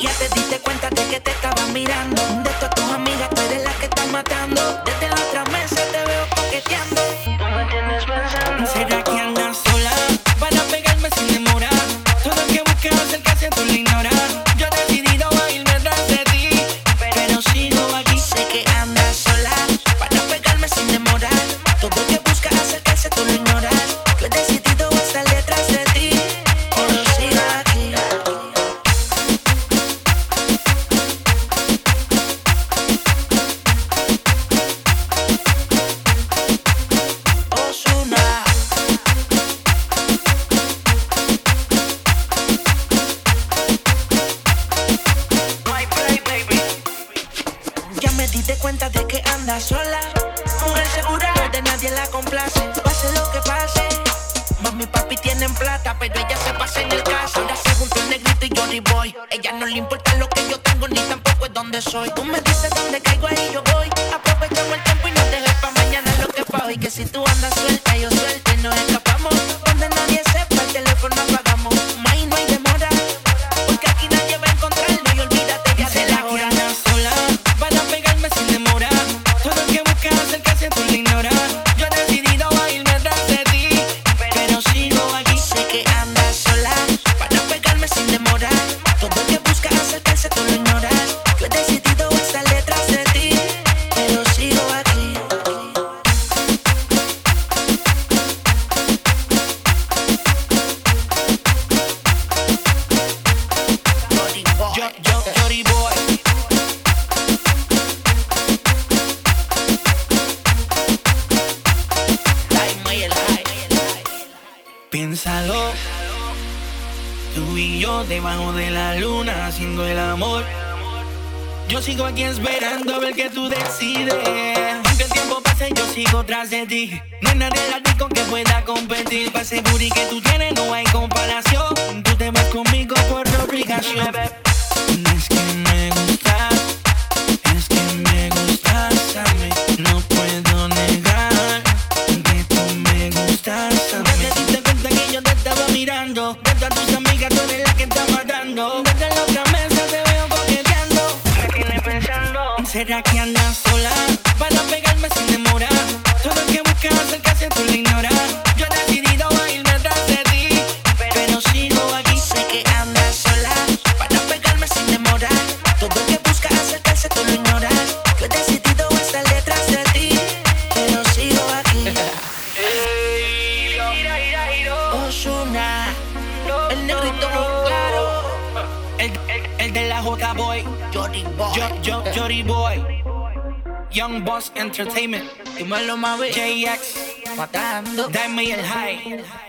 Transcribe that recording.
Ya te diste cuenta de que te estaba mirando. De todas tus amigas, tú eres la que está diste cuenta de que anda sola. Mujer segura, no de nadie la complace. Pase lo que pase. Mami y papi tienen plata, pero ella se pasa en el caso. Ahora se junto el negrito y Johnny Boy. Ella no le importa lo que yo tengo, ni tampoco es donde soy. Tú me dices dónde caigo, ahí yo voy. Aprovechamos el tiempo y no dejes pa' mañana lo que pa' hoy. Que si tú andas suelta, yo suelta y nos escapamos. Piénsalo. Tú y yo debajo de la luna haciendo el amor. Yo sigo aquí esperando a ver que tú decides. Aunque el tiempo pase, yo sigo tras de ti. No hay nadie que pueda competir. Para booty que tú tienes, no hay comparación. Tú te vas conmigo por obligación. ¿Será que andas sola? Para pegarme sin demora. Todo el que busca acercarse tú lo ignoras. Yo he decidido a irme atrás de ti. Pero sigo aquí. Sé que andas sola para pegarme sin demora. Todo el que busca acercarse tú lo ignoras. Yo he decidido estar detrás de ti, pero sigo aquí. Osuna, el negrito de la J Boy. Johnny Boy. Yo, yo, Jory Boy. Young Boss Entertainment. Dímelo, mami. JX. Matando. Dame el high.